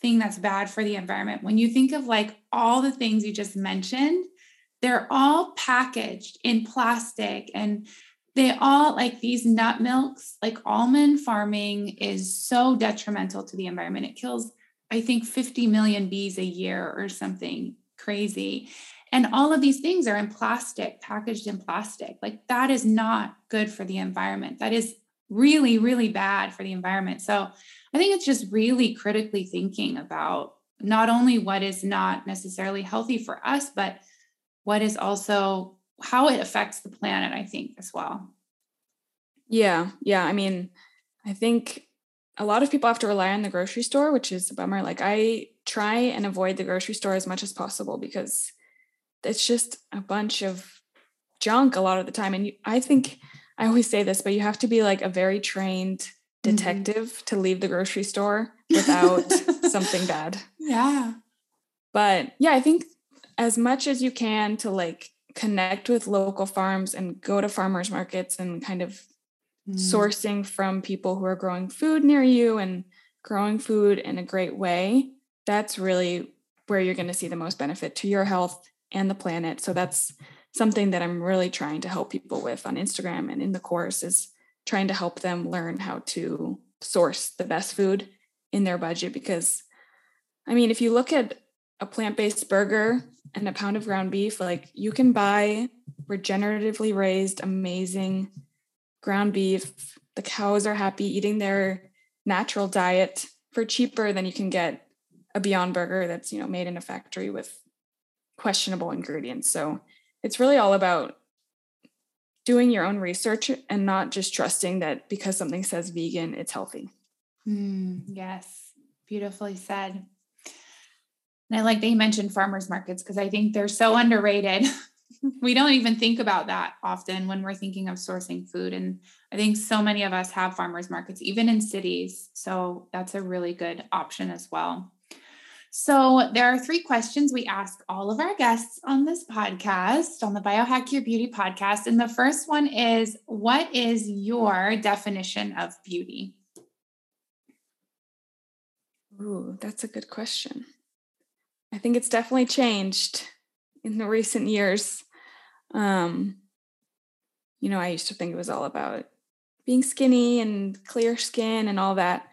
thing that's bad for the environment. When you think of like all the things you just mentioned, they're all packaged in plastic and they all like these nut milks, like almond farming is so detrimental to the environment. It kills, I think, 50 million bees a year or something crazy. And all of these things are in plastic, packaged in plastic. Like that is not good for the environment. That is really, really bad for the environment. So I think it's just really critically thinking about not only what is not necessarily healthy for us, but what is also how it affects the planet, I think, as well. Yeah. Yeah. I mean, I think a lot of people have to rely on the grocery store, which is a bummer. Like, I try and avoid the grocery store as much as possible because it's just a bunch of junk a lot of the time. And you, I think I always say this, but you have to be like a very trained. Detective mm-hmm. to leave the grocery store without something bad. Yeah. But yeah, I think as much as you can to like connect with local farms and go to farmers markets and kind of mm. sourcing from people who are growing food near you and growing food in a great way, that's really where you're going to see the most benefit to your health and the planet. So that's something that I'm really trying to help people with on Instagram and in the course is trying to help them learn how to source the best food in their budget because I mean, if you look at a plant-based burger and a pound of ground beef, like you can buy regeneratively raised amazing ground beef. The cows are happy eating their natural diet for cheaper than you can get a Beyond Burger that's, you know, made in a factory with questionable ingredients. So it's really all about doing your own research and not just trusting that because something says vegan, it's healthy. Mm, yes, beautifully said. And I like that you mentioned farmers markets because I think they're so underrated. we don't even think about that often when we're thinking of sourcing food. And I think so many of us have farmers markets, even in cities. So that's a really good option as well. So, there are three questions we ask all of our guests on this podcast, on the Biohack Your Beauty podcast. And the first one is What is your definition of beauty? Ooh, that's a good question. I think it's definitely changed in the recent years. Um, you know, I used to think it was all about being skinny and clear skin and all that.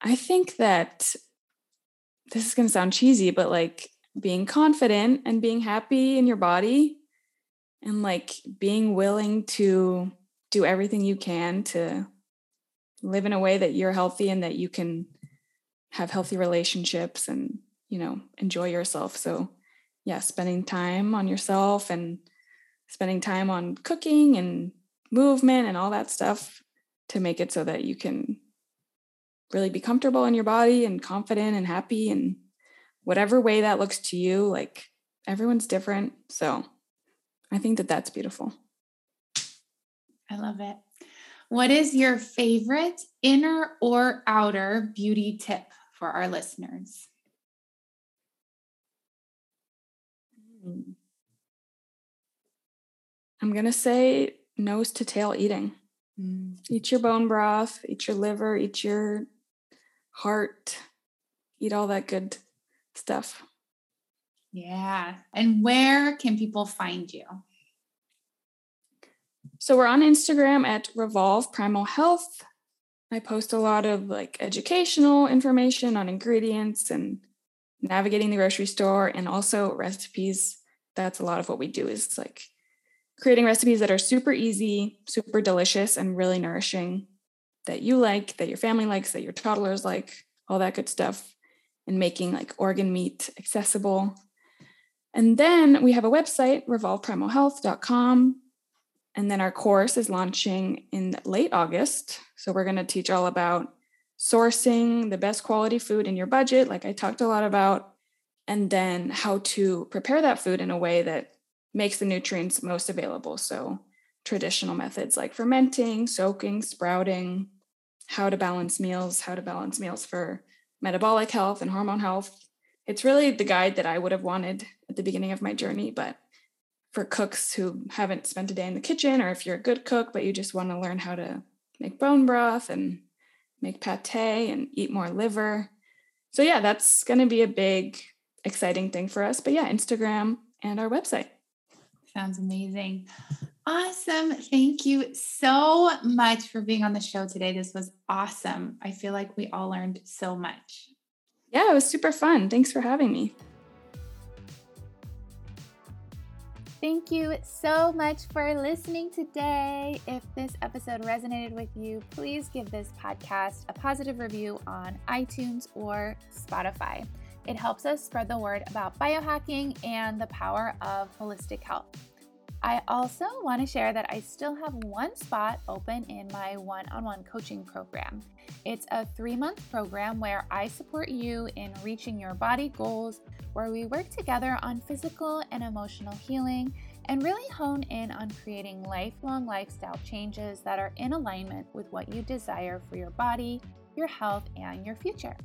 I think that this is going to sound cheesy, but like being confident and being happy in your body and like being willing to do everything you can to live in a way that you're healthy and that you can have healthy relationships and you know enjoy yourself. So yeah spending time on yourself and spending time on cooking and movement and all that stuff to make it so that you can really be comfortable in your body and confident and happy and whatever way that looks to you like everyone's different. So i think that that's beautiful. I love it. What is your favorite inner or outer beauty tip for our listeners? Hmm. i'm going to say nose to tail eating. Mm. eat your bone broth eat your liver eat your heart, eat all that good stuff. Yeah. And where can people find you? So we're on Instagram at Revolve Primal Health. I post a lot of like educational information on ingredients and navigating the grocery store and also recipes. That's a lot of what we do is like creating recipes that are super easy, super delicious, and really nourishing that you like, that your family likes, that your toddlers like, all that good stuff, and making like organ meat accessible. And then we have a website, revolveprimalhealth.com. And then our course is launching in late August. So we're going to teach all about sourcing the best quality food in your budget, like I talked a lot about, and then how to prepare that food in a way that makes the nutrients most available. So traditional methods like fermenting, soaking, sprouting, how to balance meals, how to balance meals for metabolic health and hormone health. It's really the guide that I would have wanted at the beginning of my journey, but for cooks who haven't spent a day in the kitchen, or if you're a good cook, but you just want to learn how to make bone broth and make pate and eat more liver. So, yeah, that's going to be a big, exciting thing for us. But yeah, Instagram and our website. Sounds amazing. Awesome. Thank you so much for being on the show today. This was awesome. I feel like we all learned so much. Yeah, it was super fun. Thanks for having me. Thank you so much for listening today. If this episode resonated with you, please give this podcast a positive review on iTunes or Spotify. It helps us spread the word about biohacking and the power of holistic health. I also want to share that I still have one spot open in my one on one coaching program. It's a three month program where I support you in reaching your body goals, where we work together on physical and emotional healing and really hone in on creating lifelong lifestyle changes that are in alignment with what you desire for your body, your health, and your future.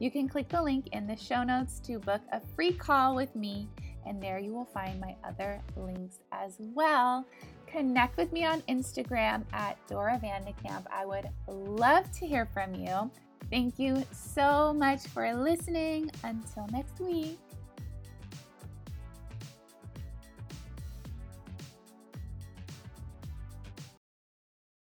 You can click the link in the show notes to book a free call with me and there you will find my other links as well. Connect with me on Instagram at Dora Vandekamp. I would love to hear from you. Thank you so much for listening. Until next week.